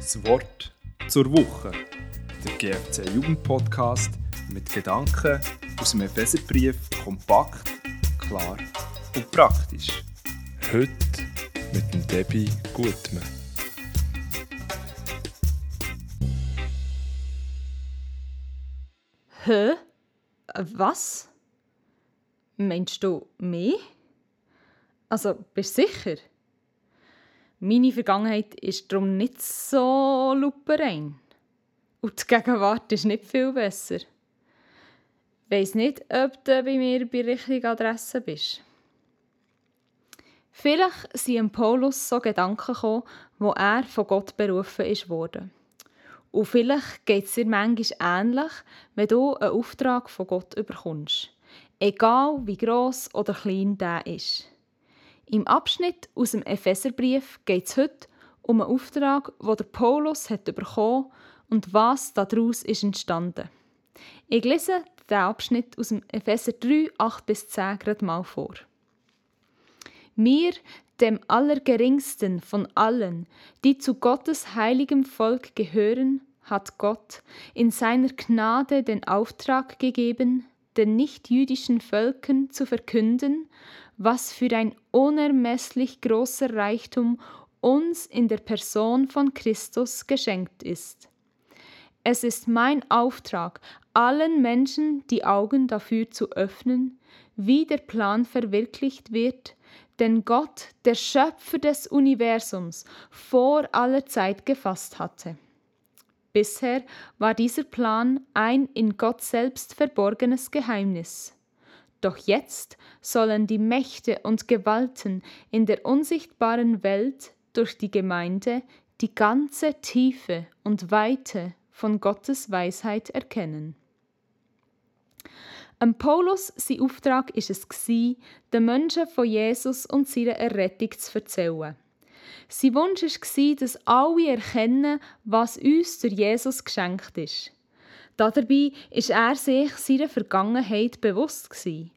Das Wort zur Woche. Der GFC Jugendpodcast mit Gedanken aus dem Epheserbrief kompakt, klar und praktisch. Heute mit dem Debbie Gutmann. Hä? Was? Meinst du mich? Also, bist du sicher? Meine Vergangenheit ist darum nicht so luperein. Und die Gegenwart ist nicht viel besser. Ich weiss nicht, ob du bei mir bei richtigen Adresse bist. Vielleicht sind dem Paulus so Gedanken gekommen, wo er von Gott berufen ist worden. Und vielleicht geht es dir manchmal ähnlich, wenn du einen Auftrag von Gott überkommst. Egal wie gross oder klein der ist. Im Abschnitt aus dem Epheserbrief geht es heute um einen Auftrag, den der Paulus hat bekommen und was daraus ist entstanden. Ich lese den Abschnitt aus dem Epheser 3, 8 bis 10 gerade mal vor. Mir, dem Allergeringsten von allen, die zu Gottes heiligem Volk gehören, hat Gott in seiner Gnade den Auftrag gegeben, den nichtjüdischen Völkern zu verkünden, was für ein unermesslich großer Reichtum uns in der Person von Christus geschenkt ist. Es ist mein Auftrag, allen Menschen die Augen dafür zu öffnen, wie der Plan verwirklicht wird, den Gott, der Schöpfer des Universums, vor aller Zeit gefasst hatte. Bisher war dieser Plan ein in Gott selbst verborgenes Geheimnis. Doch jetzt sollen die Mächte und Gewalten in der unsichtbaren Welt durch die Gemeinde die ganze Tiefe und Weite von Gottes Weisheit erkennen. Am Paulus sein Auftrag ist es den Menschen von Jesus und seiner Errettung zu erzählen. Sein Wunsch war, dass alle erkennen, was uns durch Jesus geschenkt ist. Dabei ist er sich seiner Vergangenheit bewusst gewesen.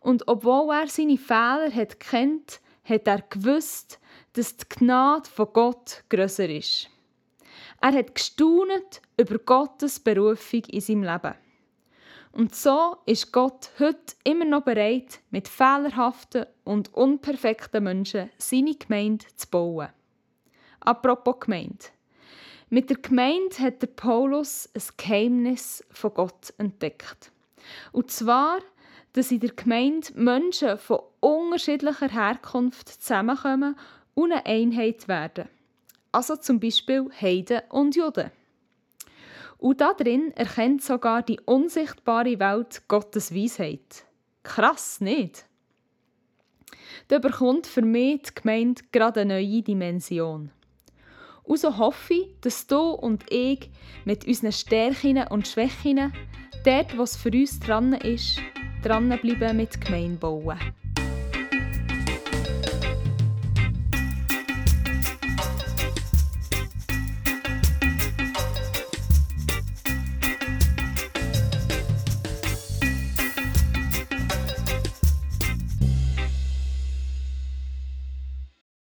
Und obwohl er seine Fehler hat kennt, hat er gewusst, dass die Gnade von Gott größer ist. Er hat gestaunet über Gottes Berufung in seinem Leben. Und so ist Gott heute immer noch bereit, mit fehlerhaften und unperfekten Menschen seine Gemeinde zu bauen. Apropos Gemeinde. Mit der Gemeinde hat der Paulus ein Geheimnis von Gott entdeckt. Und zwar, dass in der Gemeinde Menschen von unterschiedlicher Herkunft zusammenkommen und eine Einheit werden. Also zum Beispiel Heiden und Juden. Und darin erkennt sogar die unsichtbare Welt Gottes Weisheit. Krass, nicht? Da bekommt für mich die Gemeinde gerade eine neue Dimension. Und so hoffe ich, dass du und ich mit unseren Stärken und Schwächen, dort, was für uns dran ist, dranbleiben mit Gemeinde bauen.